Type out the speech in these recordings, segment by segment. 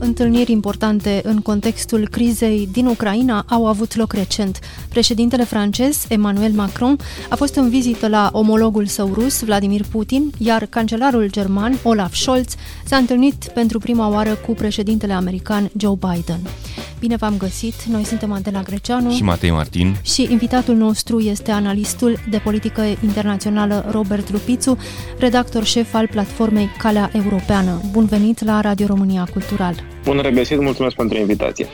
Întâlniri importante în contextul crizei din Ucraina au avut loc recent. Președintele francez, Emmanuel Macron, a fost în vizită la omologul său rus, Vladimir Putin, iar cancelarul german, Olaf Scholz, s-a întâlnit pentru prima oară cu președintele american Joe Biden. Bine v-am găsit! Noi suntem Adela Greceanu și Matei Martin și invitatul nostru este analistul de politică internațională Robert Lupițu, redactor șef al platformei Calea Europeană. Bun venit la Radio România Cultural! Bun regăsit, mulțumesc pentru invitație!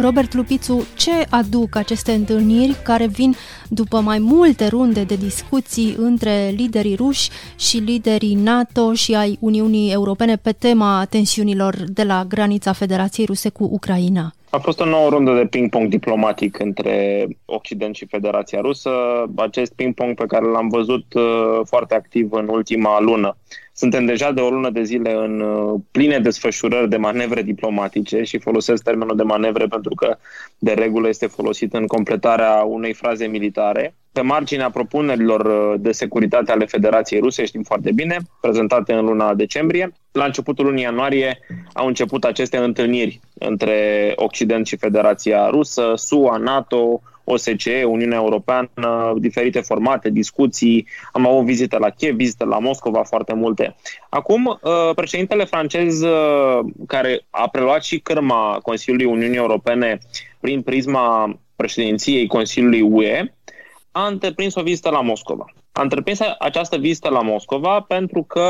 Robert Lupițu, ce aduc aceste întâlniri care vin după mai multe runde de discuții între liderii ruși și liderii NATO și ai Uniunii Europene pe tema tensiunilor de la granița Federației Ruse cu Ucraina? A fost o nouă rundă de ping-pong diplomatic între Occident și Federația Rusă, acest ping-pong pe care l-am văzut uh, foarte activ în ultima lună. Suntem deja de o lună de zile în uh, pline desfășurări de manevre diplomatice și folosesc termenul de manevre pentru că de regulă este folosit în completarea unei fraze militare. Pe marginea propunerilor uh, de securitate ale Federației Ruse, știm foarte bine, prezentate în luna decembrie, la începutul lunii ianuarie au început aceste întâlniri între Occident și Federația Rusă, SUA, NATO, OSCE, Uniunea Europeană, diferite formate, discuții, am avut vizite la Kiev, vizite la Moscova, foarte multe. Acum, uh, președintele francez, uh, care a preluat și cârma Consiliului Uniunii Europene prin prisma președinției Consiliului UE, a întreprins o vizită la Moscova. A întreprins această vizită la Moscova pentru că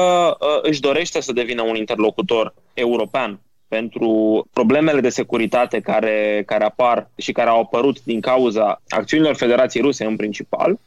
uh, își dorește să devină un interlocutor european pentru problemele de securitate care, care apar și care au apărut din cauza acțiunilor Federației Ruse în principal.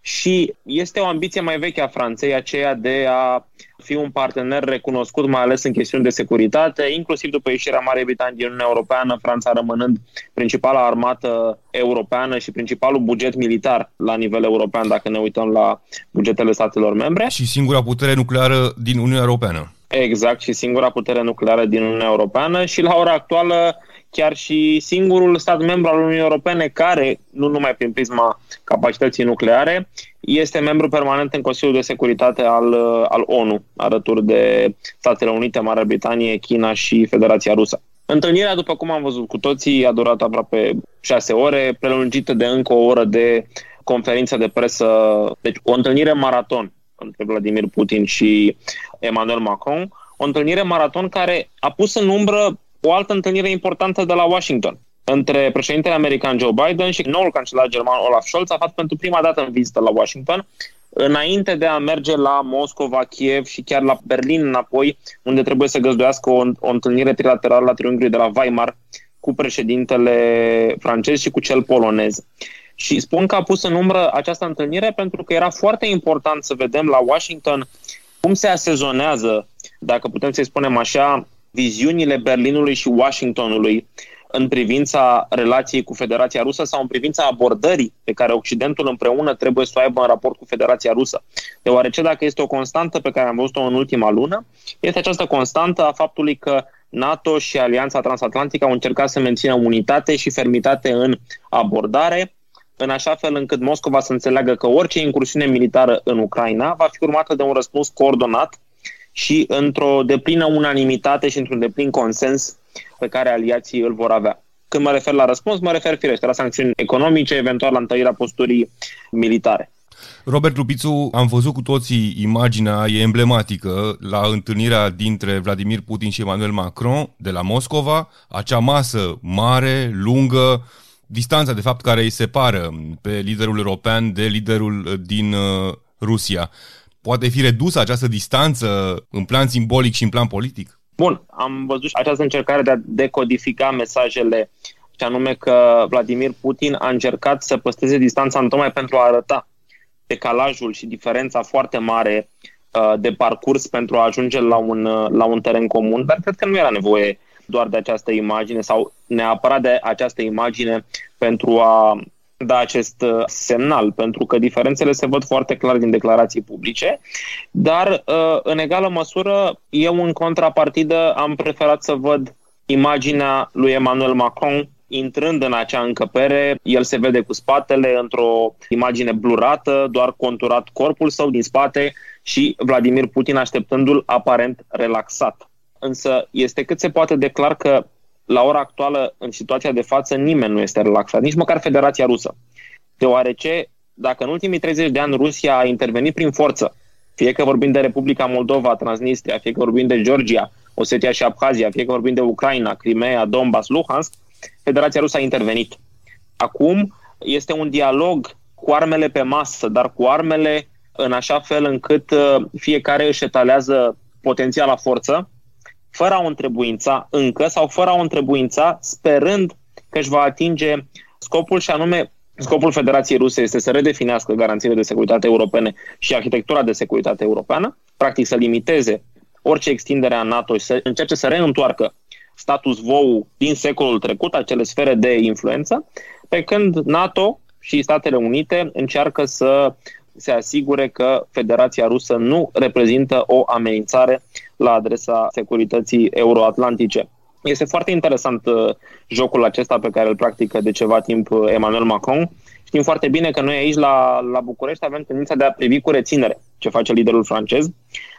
Și este o ambiție mai veche a Franței, aceea de a fi un partener recunoscut, mai ales în chestiuni de securitate, inclusiv după ieșirea Marii Britanii din Uniunea Europeană, Franța rămânând principala armată europeană și principalul buget militar la nivel european, dacă ne uităm la bugetele statelor membre. Și singura putere nucleară din Uniunea Europeană. Exact, și singura putere nucleară din Uniunea Europeană și la ora actuală chiar și singurul stat membru al Uniunii Europene care, nu numai prin prisma capacității nucleare, este membru permanent în Consiliul de Securitate al, al ONU, alături de Statele Unite, Marea Britanie, China și Federația Rusă. Întâlnirea, după cum am văzut cu toții, a durat aproape șase ore, prelungită de încă o oră de conferință de presă, deci o întâlnire maraton între Vladimir Putin și Emmanuel Macron, o întâlnire maraton care a pus în umbră o altă întâlnire importantă de la Washington între președintele american Joe Biden și noul cancelar german Olaf Scholz a fost pentru prima dată în vizită la Washington, înainte de a merge la Moscova, Kiev și chiar la Berlin înapoi, unde trebuie să găzduiască o, o întâlnire trilaterală la triunghiul de la Weimar cu președintele francez și cu cel polonez. Și spun că a pus în umbră această întâlnire pentru că era foarte important să vedem la Washington cum se asezonează, dacă putem să-i spunem așa, viziunile Berlinului și Washingtonului în privința relației cu Federația Rusă sau în privința abordării pe care Occidentul împreună trebuie să o aibă în raport cu Federația Rusă. Deoarece dacă este o constantă pe care am văzut-o în ultima lună, este această constantă a faptului că NATO și Alianța Transatlantică au încercat să mențină unitate și fermitate în abordare, în așa fel încât Moscova să înțeleagă că orice incursiune militară în Ucraina va fi urmată de un răspuns coordonat și într-o deplină unanimitate și într-un deplin consens pe care aliații îl vor avea. Când mă refer la răspuns, mă refer firește la sancțiuni economice, eventual la întărirea posturii militare. Robert Lupițu, am văzut cu toții imaginea, e emblematică, la întâlnirea dintre Vladimir Putin și Emmanuel Macron de la Moscova, acea masă mare, lungă, distanța de fapt care îi separă pe liderul european de liderul din uh, Rusia. Poate fi redusă această distanță în plan simbolic și în plan politic? Bun, am văzut această încercare de a decodifica mesajele, și anume că Vladimir Putin a încercat să păstreze distanța tocmai pentru a arăta decalajul și diferența foarte mare uh, de parcurs pentru a ajunge la un, uh, la un teren comun, dar cred că nu era nevoie doar de această imagine sau neapărat de această imagine pentru a da acest uh, semnal, pentru că diferențele se văd foarte clar din declarații publice, dar uh, în egală măsură eu în contrapartidă am preferat să văd imaginea lui Emmanuel Macron intrând în acea încăpere, el se vede cu spatele într-o imagine blurată, doar conturat corpul său din spate și Vladimir Putin așteptându-l aparent relaxat. Însă este cât se poate declar că la ora actuală, în situația de față, nimeni nu este relaxat, nici măcar Federația Rusă. Deoarece, dacă în ultimii 30 de ani Rusia a intervenit prin forță, fie că vorbim de Republica Moldova, Transnistria, fie că vorbim de Georgia, Osetia și Abhazia, fie că vorbim de Ucraina, Crimea, Donbass, Luhansk, Federația Rusă a intervenit. Acum este un dialog cu armele pe masă, dar cu armele în așa fel încât uh, fiecare își etalează potențiala forță, fără a o întrebuința încă sau fără a o întrebuința sperând că își va atinge scopul și anume Scopul Federației Ruse este să redefinească garanțiile de securitate europene și arhitectura de securitate europeană, practic să limiteze orice extindere a NATO și să încerce să reîntoarcă status quo din secolul trecut, acele sfere de influență, pe când NATO și Statele Unite încearcă să se asigure că Federația Rusă nu reprezintă o amenințare la adresa securității euroatlantice. Este foarte interesant uh, jocul acesta pe care îl practică de ceva timp uh, Emmanuel Macron. Știm foarte bine că noi aici la, la București avem tendința de a privi cu reținere ce face liderul francez.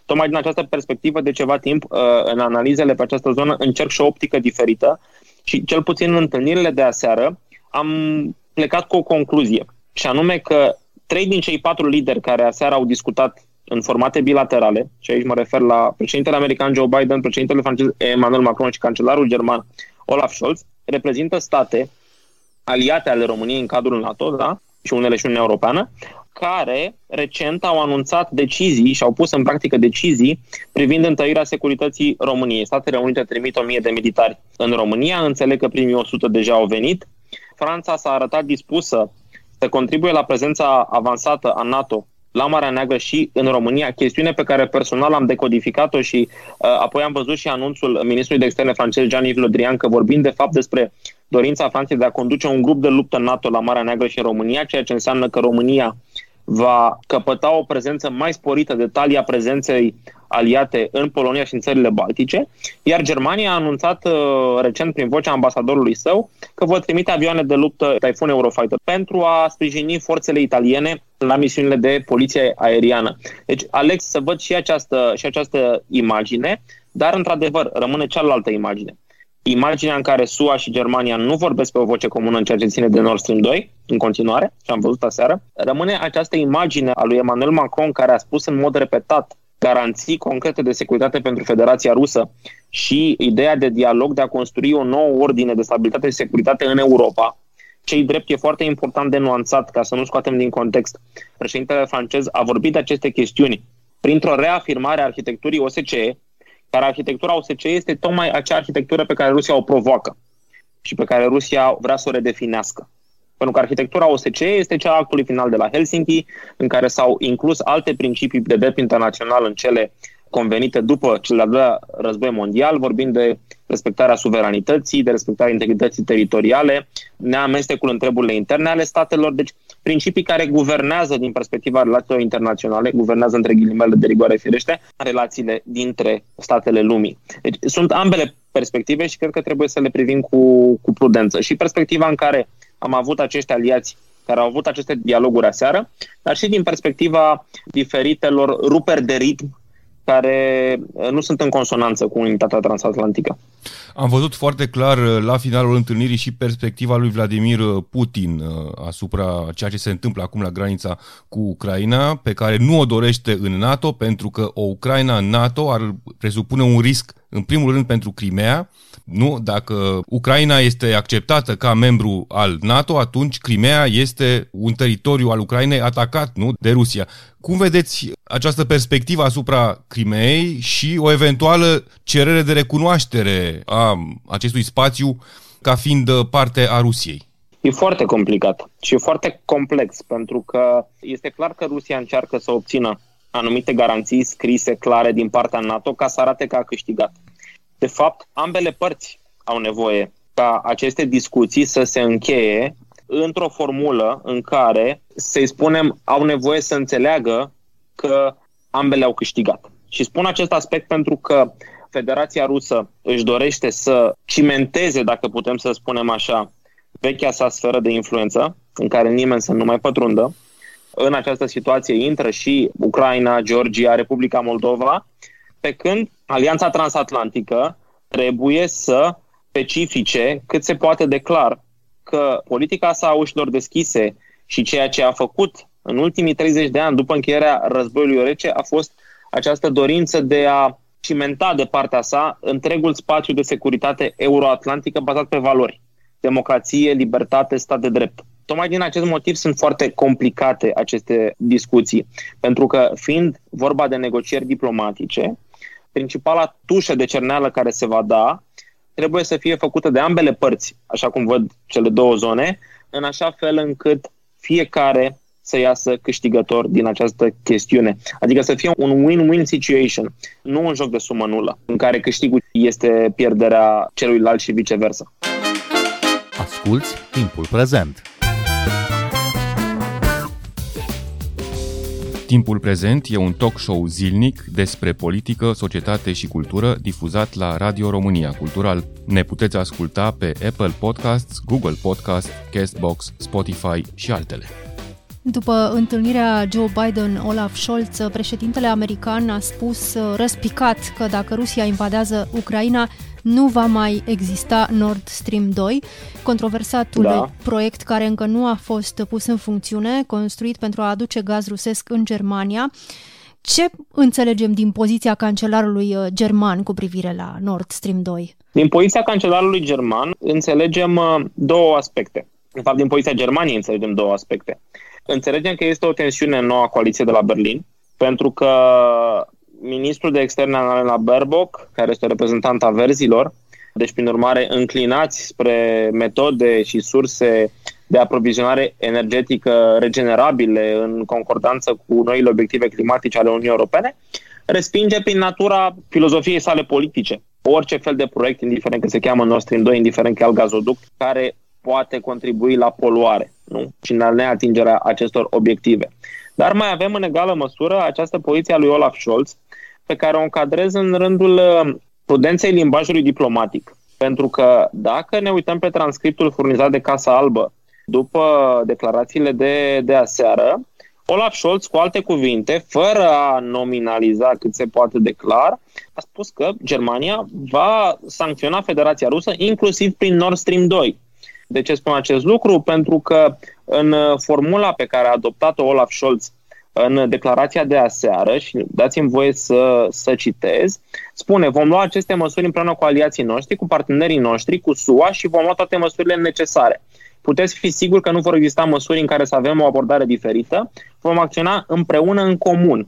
Tocmai din această perspectivă, de ceva timp, uh, în analizele pe această zonă, încerc și o optică diferită și cel puțin în întâlnirile de aseară am plecat cu o concluzie, și anume că trei din cei patru lideri care aseară au discutat în formate bilaterale, și aici mă refer la președintele american Joe Biden, președintele francez Emmanuel Macron și cancelarul german Olaf Scholz, reprezintă state aliate ale României în cadrul NATO, da? și unele și Uniunea Europeană, care recent au anunțat decizii și au pus în practică decizii privind întărirea securității României. Statele Unite trimit 1000 de militari în România, înțeleg că primii 100 deja au venit. Franța s-a arătat dispusă să contribuie la prezența avansată a NATO la Marea Neagră și în România, chestiune pe care personal am decodificat-o și uh, apoi am văzut și anunțul ministrului de externe francez Jean-Yves Le Drian că vorbind de fapt despre dorința Franței de a conduce un grup de luptă NATO la Marea Neagră și în România, ceea ce înseamnă că România va căpăta o prezență mai sporită de talia prezenței aliate în Polonia și în țările Baltice, iar Germania a anunțat uh, recent prin vocea ambasadorului său că vor trimite avioane de luptă Typhoon Eurofighter pentru a sprijini forțele italiene la misiunile de poliție aeriană. Deci, Alex, să văd și această, și această imagine, dar, într-adevăr, rămâne cealaltă imagine imaginea în care SUA și Germania nu vorbesc pe o voce comună în ceea ce ține de Nord Stream 2, în continuare, și am văzut aseară, rămâne această imagine a lui Emmanuel Macron care a spus în mod repetat garanții concrete de securitate pentru Federația Rusă și ideea de dialog de a construi o nouă ordine de stabilitate și securitate în Europa, cei drept e foarte important de nuanțat ca să nu scoatem din context. Președintele francez a vorbit de aceste chestiuni printr-o reafirmare a arhitecturii OSCE, dar arhitectura OSCE este tocmai acea arhitectură pe care Rusia o provoacă și pe care Rusia vrea să o redefinească. Pentru că arhitectura OSCE este cea actului final de la Helsinki, în care s-au inclus alte principii de drept internațional în cele convenite după cel de-al doilea război mondial, vorbind de respectarea suveranității, de respectarea integrității teritoriale, neamestecul în treburile interne ale statelor, deci principii care guvernează din perspectiva relațiilor internaționale, guvernează între ghilimele de rigoare firește, relațiile dintre statele lumii. Deci sunt ambele perspective și cred că trebuie să le privim cu, cu prudență. Și perspectiva în care am avut acești aliați care au avut aceste dialoguri aseară, dar și din perspectiva diferitelor ruperi de ritm care uh, nu sunt în consonanță cu unitatea transatlantică. Am văzut foarte clar uh, la finalul întâlnirii și perspectiva lui Vladimir uh, Putin asupra ceea ce se întâmplă acum la granița cu Ucraina, pe care nu o dorește în NATO, pentru că o Ucraina în NATO ar presupune un risc în primul rând pentru Crimea, nu? Dacă Ucraina este acceptată ca membru al NATO, atunci Crimea este un teritoriu al Ucrainei atacat, nu? De Rusia. Cum vedeți această perspectivă asupra Crimeei și o eventuală cerere de recunoaștere a acestui spațiu ca fiind parte a Rusiei? E foarte complicat și e foarte complex, pentru că este clar că Rusia încearcă să obțină anumite garanții scrise, clare din partea NATO ca să arate că a câștigat. De fapt, ambele părți au nevoie ca aceste discuții să se încheie într-o formulă în care, să-i spunem, au nevoie să înțeleagă că ambele au câștigat. Și spun acest aspect pentru că Federația Rusă își dorește să cimenteze, dacă putem să spunem așa, vechea sa sferă de influență, în care nimeni să nu mai pătrundă. În această situație intră și Ucraina, Georgia, Republica Moldova, pe când Alianța Transatlantică trebuie să specifice cât se poate declar că politica sa a ușilor deschise și ceea ce a făcut în ultimii 30 de ani după încheierea războiului rece a fost această dorință de a cimenta de partea sa întregul spațiu de securitate euroatlantică bazat pe valori. Democrație, libertate, stat de drept. Tocmai din acest motiv sunt foarte complicate aceste discuții, pentru că fiind vorba de negocieri diplomatice, principala tușă de cerneală care se va da trebuie să fie făcută de ambele părți, așa cum văd cele două zone, în așa fel încât fiecare să iasă câștigător din această chestiune. Adică să fie un win-win situation, nu un joc de sumă nulă, în care câștigul este pierderea celuilalt și viceversa. Asculți timpul prezent! Timpul prezent e un talk show zilnic despre politică, societate și cultură difuzat la Radio România Cultural. Ne puteți asculta pe Apple Podcasts, Google Podcasts, Castbox, Spotify și altele. După întâlnirea Joe Biden-Olaf Scholz, președintele american a spus uh, răspicat că dacă Rusia invadează Ucraina, nu va mai exista Nord Stream 2, controversatul da. proiect care încă nu a fost pus în funcțiune, construit pentru a aduce gaz rusesc în Germania. Ce înțelegem din poziția cancelarului uh, german cu privire la Nord Stream 2? Din poziția cancelarului german înțelegem uh, două aspecte. În fapt, din poziția Germaniei înțelegem două aspecte. Înțelegem că este o tensiune în noua coaliție de la Berlin, pentru că ministrul de externe la Baerbock, care este reprezentant a verzilor, deci prin urmare înclinați spre metode și surse de aprovizionare energetică regenerabile în concordanță cu noile obiective climatice ale Uniunii Europene, respinge prin natura filozofiei sale politice orice fel de proiect, indiferent că se cheamă Nord Stream 2, indiferent că e alt gazoduct, care poate contribui la poluare nu? și la neatingerea acestor obiective. Dar mai avem în egală măsură această poziție a lui Olaf Scholz, pe care o încadrez în rândul uh, prudenței limbajului diplomatic. Pentru că dacă ne uităm pe transcriptul furnizat de Casa Albă după declarațiile de, de aseară, Olaf Scholz, cu alte cuvinte, fără a nominaliza cât se poate de clar, a spus că Germania va sancționa Federația Rusă inclusiv prin Nord Stream 2. De ce spun acest lucru? Pentru că în formula pe care a adoptat-o Olaf Scholz în declarația de aseară, și dați-mi voie să, să citez, spune vom lua aceste măsuri împreună cu aliații noștri, cu partenerii noștri, cu SUA și vom lua toate măsurile necesare. Puteți fi siguri că nu vor exista măsuri în care să avem o abordare diferită, vom acționa împreună în comun.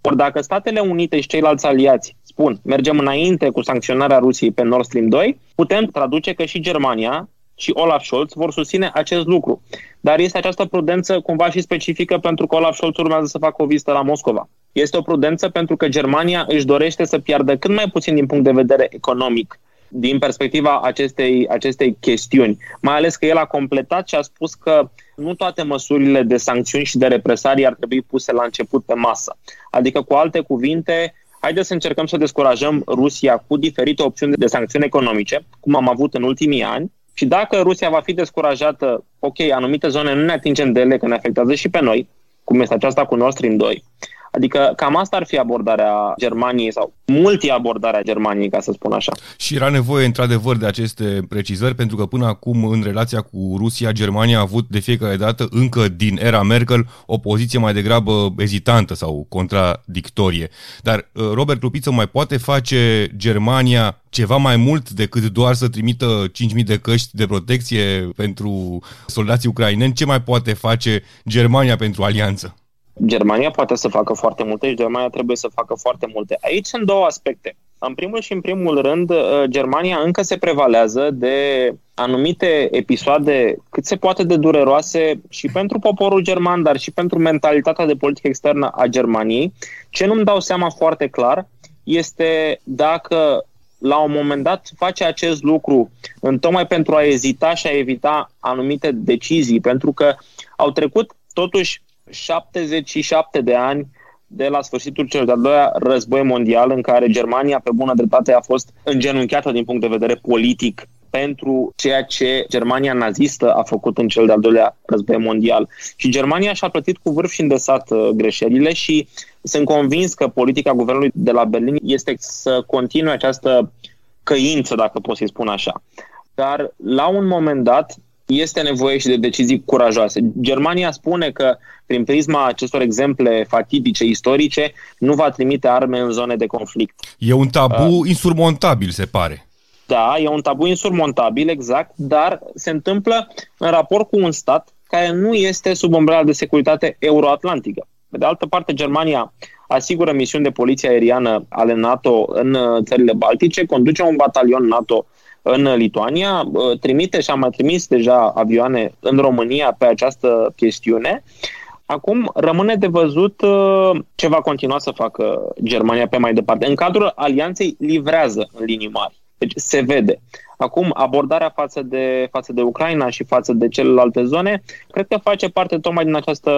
Ori dacă Statele Unite și ceilalți aliați spun mergem înainte cu sancționarea Rusiei pe Nord Stream 2, putem traduce că și Germania și Olaf Scholz vor susține acest lucru. Dar este această prudență cumva și specifică pentru că Olaf Scholz urmează să facă o vizită la Moscova. Este o prudență pentru că Germania își dorește să piardă cât mai puțin din punct de vedere economic din perspectiva acestei, acestei chestiuni. Mai ales că el a completat și a spus că nu toate măsurile de sancțiuni și de represarii ar trebui puse la început pe masă. Adică, cu alte cuvinte, haideți să încercăm să descurajăm Rusia cu diferite opțiuni de sancțiuni economice, cum am avut în ultimii ani, și dacă Rusia va fi descurajată, ok, anumite zone nu ne atingem de ele, că ne afectează și pe noi, cum este aceasta cu Nord Stream 2, Adică cam asta ar fi abordarea Germaniei sau multi-abordarea Germaniei, ca să spun așa. Și era nevoie într-adevăr de aceste precizări, pentru că până acum în relația cu Rusia, Germania a avut de fiecare dată, încă din era Merkel, o poziție mai degrabă ezitantă sau contradictorie. Dar uh, Robert Lupiță mai poate face Germania ceva mai mult decât doar să trimită 5.000 de căști de protecție pentru soldații ucraineni? Ce mai poate face Germania pentru alianță? Germania poate să facă foarte multe și Germania trebuie să facă foarte multe. Aici sunt două aspecte. În primul și în primul rând, uh, Germania încă se prevalează de anumite episoade cât se poate de dureroase și pentru poporul german, dar și pentru mentalitatea de politică externă a Germaniei. Ce nu-mi dau seama foarte clar este dacă la un moment dat face acest lucru în tocmai pentru a ezita și a evita anumite decizii, pentru că au trecut totuși 77 de ani de la sfârșitul cel de-al doilea război mondial, în care Germania, pe bună dreptate, a fost îngenunchiată din punct de vedere politic pentru ceea ce Germania nazistă a făcut în cel de-al doilea război mondial. Și Germania și-a plătit cu vârf și îndesat uh, greșelile și sunt convins că politica guvernului de la Berlin este să continue această căință, dacă pot să-i spun așa. Dar la un moment dat este nevoie și de decizii curajoase. Germania spune că, prin prisma acestor exemple fatidice istorice, nu va trimite arme în zone de conflict. E un tabu uh, insurmontabil, se pare. Da, e un tabu insurmontabil, exact, dar se întâmplă în raport cu un stat care nu este sub umbrela de securitate euroatlantică. Pe de altă parte, Germania asigură misiuni de poliție aeriană ale NATO în uh, țările Baltice, conduce un batalion NATO în Lituania, uh, trimite și a mai trimis deja avioane în România pe această chestiune. Acum rămâne de văzut uh, ce va continua să facă Germania pe mai departe. În cadrul alianței livrează în linii mari. Deci se vede. Acum, abordarea față de, față de Ucraina și față de celelalte zone, cred că face parte tocmai din această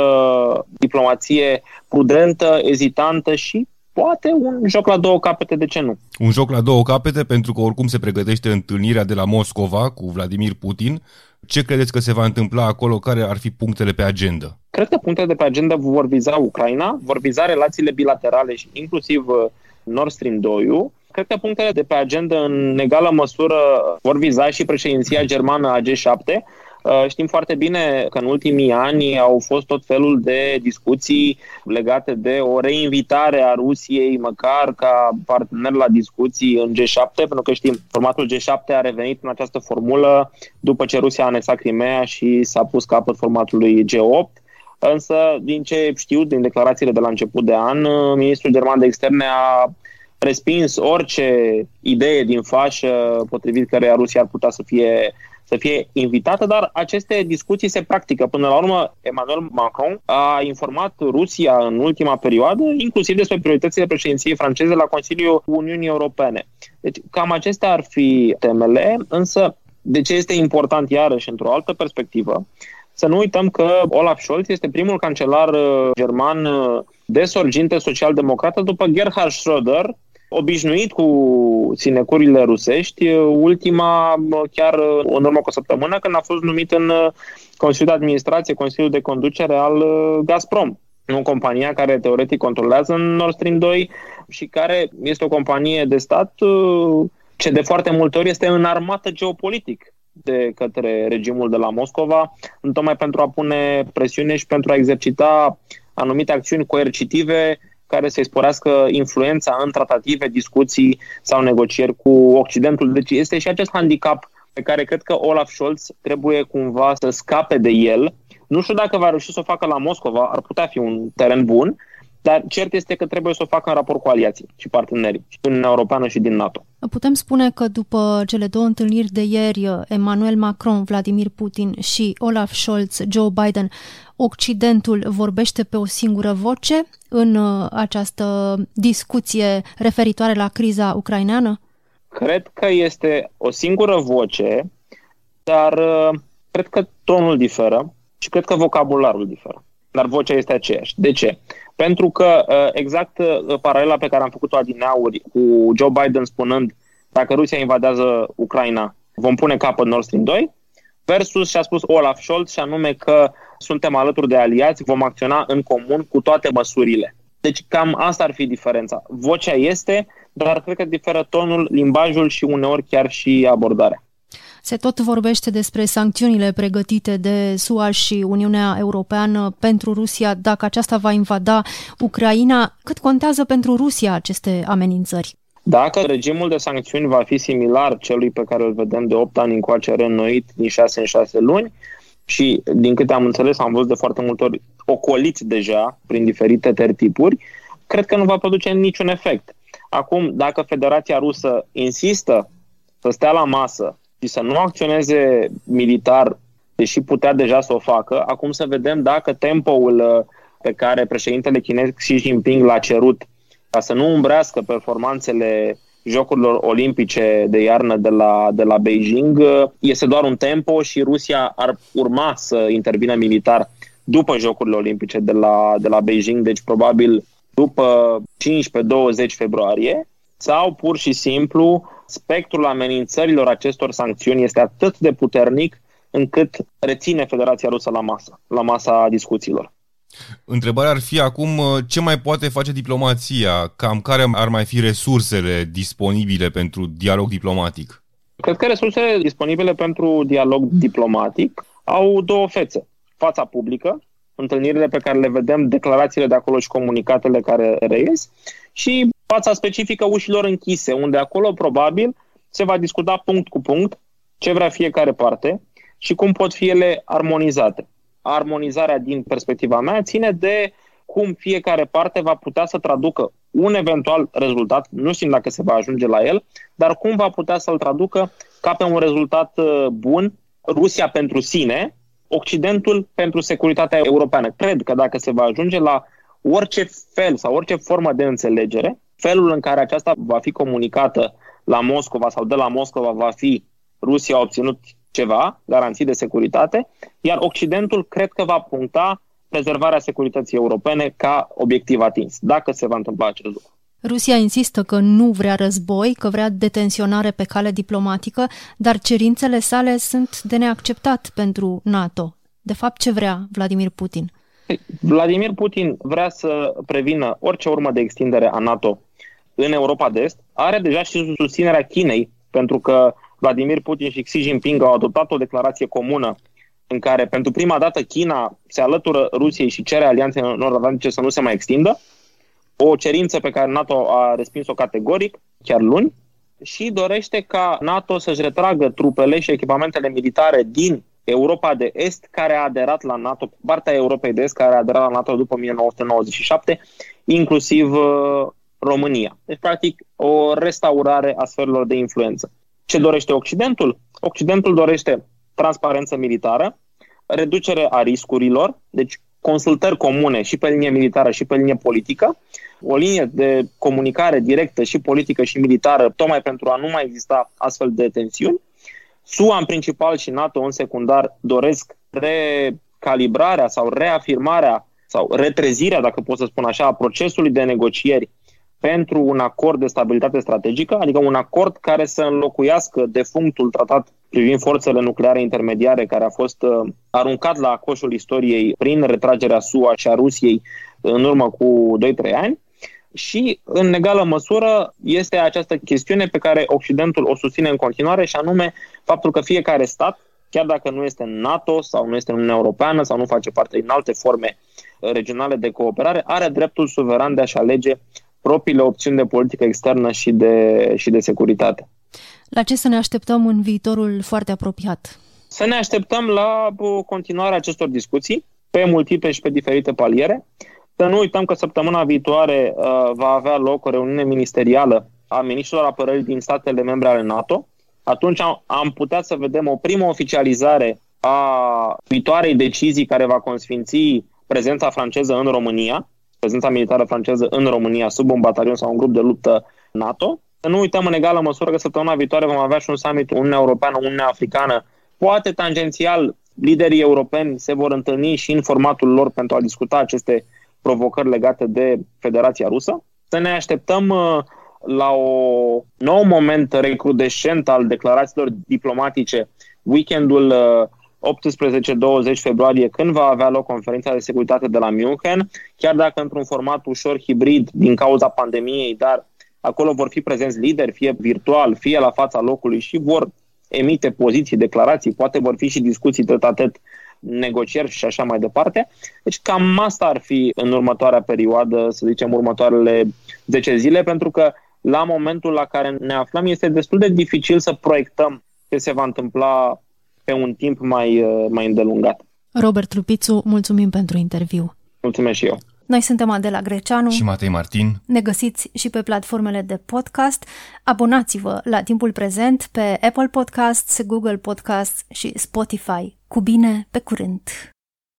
diplomație prudentă, ezitantă și poate un joc la două capete, de ce nu? Un joc la două capete pentru că oricum se pregătește întâlnirea de la Moscova cu Vladimir Putin. Ce credeți că se va întâmpla acolo? Care ar fi punctele pe agenda? Cred că punctele de pe agenda vor viza Ucraina, vor viza relațiile bilaterale și inclusiv uh, Nord Stream 2 Cred că punctele de pe agenda în egală măsură vor viza și președinția germană a G7. Uh, știm foarte bine că în ultimii ani au fost tot felul de discuții legate de o reinvitare a Rusiei, măcar ca partener la discuții în G7, pentru că știm, formatul G7 a revenit în această formulă după ce Rusia a anexat Crimea și s-a pus capăt formatului G8. Însă, din ce știu, din declarațiile de la început de an, ministrul german de externe a respins orice idee din fașă potrivit căreia Rusia ar putea să fie să fie invitată, dar aceste discuții se practică. Până la urmă, Emmanuel Macron a informat Rusia în ultima perioadă, inclusiv despre prioritățile președinției franceze la Consiliul Uniunii Europene. Deci, cam acestea ar fi temele, însă de ce este important, iarăși, într-o altă perspectivă, să nu uităm că Olaf Scholz este primul cancelar uh, german uh, de sorginte social-democrată după Gerhard Schröder, obișnuit cu sinecurile rusești, ultima chiar în urmă cu o săptămână când a fost numit în Consiliul de Administrație, Consiliul de Conducere al Gazprom. O compania care teoretic controlează Nord Stream 2 și care este o companie de stat ce de foarte multe ori este înarmată geopolitic de către regimul de la Moscova, tocmai pentru a pune presiune și pentru a exercita anumite acțiuni coercitive care să-i sporească influența în tratative, discuții sau negocieri cu Occidentul. Deci este și acest handicap pe care cred că Olaf Scholz trebuie cumva să scape de el. Nu știu dacă va reuși să o facă la Moscova, ar putea fi un teren bun, dar cert este că trebuie să o facă în raport cu aliații și partenerii, și din Uniunea Europeană și din NATO. Putem spune că după cele două întâlniri de ieri, Emmanuel Macron, Vladimir Putin și Olaf Scholz, Joe Biden, Occidentul vorbește pe o singură voce în uh, această discuție referitoare la criza ucraineană? Cred că este o singură voce, dar uh, cred că tonul diferă și cred că vocabularul diferă. Dar vocea este aceeași. De ce? Pentru că uh, exact paralela pe care am făcut-o adineauri cu Joe Biden spunând dacă Rusia invadează Ucraina, vom pune capăt Nord Stream 2, versus și a spus Olaf Scholz și anume că suntem alături de aliați, vom acționa în comun cu toate măsurile. Deci cam asta ar fi diferența. Vocea este, dar cred că diferă tonul, limbajul și uneori chiar și abordarea. Se tot vorbește despre sancțiunile pregătite de SUA și Uniunea Europeană pentru Rusia dacă aceasta va invada Ucraina. Cât contează pentru Rusia aceste amenințări? Dacă regimul de sancțiuni va fi similar celui pe care îl vedem de 8 ani încoace reînnoit din 6 în 6 luni, și din câte am înțeles, am văzut de foarte multe ori ocoliți deja prin diferite tertipuri, cred că nu va produce niciun efect. Acum, dacă Federația Rusă insistă să stea la masă și să nu acționeze militar, deși putea deja să o facă, acum să vedem dacă tempoul uh, pe care președintele chinez Xi Jinping l-a cerut ca să nu umbrească performanțele Jocurilor Olimpice de iarnă de la, de la Beijing este doar un tempo și Rusia ar urma să intervină militar după Jocurile Olimpice de la, de la Beijing, deci probabil după 15-20 februarie, sau pur și simplu spectrul amenințărilor acestor sancțiuni este atât de puternic încât reține Federația Rusă la masă, la masa discuțiilor. Întrebarea ar fi acum ce mai poate face diplomația, cam care ar mai fi resursele disponibile pentru dialog diplomatic? Cred că resursele disponibile pentru dialog diplomatic au două fețe. Fața publică, întâlnirile pe care le vedem, declarațiile de acolo și comunicatele care reies și fața specifică ușilor închise, unde acolo probabil se va discuta punct cu punct ce vrea fiecare parte și cum pot fi ele armonizate. Armonizarea din perspectiva mea ține de cum fiecare parte va putea să traducă un eventual rezultat, nu știm dacă se va ajunge la el, dar cum va putea să-l traducă ca pe un rezultat uh, bun Rusia pentru sine, Occidentul pentru securitatea europeană. Cred că dacă se va ajunge la orice fel sau orice formă de înțelegere, felul în care aceasta va fi comunicată la Moscova sau de la Moscova va fi Rusia a obținut ceva, garanții de securitate, iar Occidentul cred că va puncta prezervarea securității europene ca obiectiv atins, dacă se va întâmpla acest lucru. Rusia insistă că nu vrea război, că vrea detenționare pe cale diplomatică, dar cerințele sale sunt de neacceptat pentru NATO. De fapt, ce vrea Vladimir Putin? Vladimir Putin vrea să prevină orice urmă de extindere a NATO în Europa de Est. Are deja și susținerea Chinei, pentru că Vladimir Putin și Xi Jinping au adoptat o declarație comună în care pentru prima dată China se alătură Rusiei și cere alianței nord-atlantice să nu se mai extindă o cerință pe care NATO a respins-o categoric, chiar luni, și dorește ca NATO să-și retragă trupele și echipamentele militare din Europa de Est, care a aderat la NATO, partea Europei de Est, care a aderat la NATO după 1997, inclusiv uh, România. Deci, practic, o restaurare a sferelor de influență. Ce dorește Occidentul? Occidentul dorește transparență militară, reducere a riscurilor, deci consultări comune și pe linie militară și pe linie politică, o linie de comunicare directă și politică și militară, tocmai pentru a nu mai exista astfel de tensiuni. SUA în principal și NATO în secundar doresc recalibrarea sau reafirmarea sau retrezirea, dacă pot să spun așa, a procesului de negocieri pentru un acord de stabilitate strategică, adică un acord care să înlocuiască defunctul tratat privind forțele nucleare intermediare care a fost uh, aruncat la coșul istoriei prin retragerea SUA și a Rusiei în urmă cu 2-3 ani. Și, în egală măsură, este această chestiune pe care Occidentul o susține în continuare, și anume faptul că fiecare stat, chiar dacă nu este în NATO sau nu este în Uniunea Europeană sau nu face parte din alte forme regionale de cooperare, are dreptul suveran de a-și alege propriile opțiuni de politică externă și de, și de securitate. La ce să ne așteptăm în viitorul foarte apropiat? Să ne așteptăm la continuarea acestor discuții pe multiple și pe diferite paliere. Să nu uităm că săptămâna viitoare uh, va avea loc o reuniune ministerială a ministrilor apărării din statele membre ale NATO. Atunci am, am putea să vedem o primă oficializare a viitoarei decizii care va consfinți prezența franceză în România, prezența militară franceză în România sub un batalion sau un grup de luptă NATO. Să nu uităm în egală măsură că săptămâna viitoare vom avea și un summit Uniunea Europeană, Uniunea Africană. Poate tangențial liderii europeni se vor întâlni și în formatul lor pentru a discuta aceste provocări legate de Federația Rusă. Să ne așteptăm uh, la o nou moment recrudescent al declarațiilor diplomatice weekendul uh, 18-20 februarie, când va avea loc conferința de securitate de la München, chiar dacă într-un format ușor hibrid din cauza pandemiei, dar acolo vor fi prezenți lideri, fie virtual, fie la fața locului și vor emite poziții, declarații, poate vor fi și discuții tăt negocieri și așa mai departe. Deci cam asta ar fi în următoarea perioadă, să zicem următoarele 10 zile, pentru că la momentul la care ne aflăm este destul de dificil să proiectăm ce se va întâmpla pe un timp mai, uh, mai îndelungat. Robert Lupițu, mulțumim pentru interviu. Mulțumesc și eu. Noi suntem Adela Greceanu și Matei Martin. Ne găsiți și pe platformele de podcast. Abonați-vă la timpul prezent pe Apple Podcasts, Google Podcasts și Spotify. Cu bine, pe curând!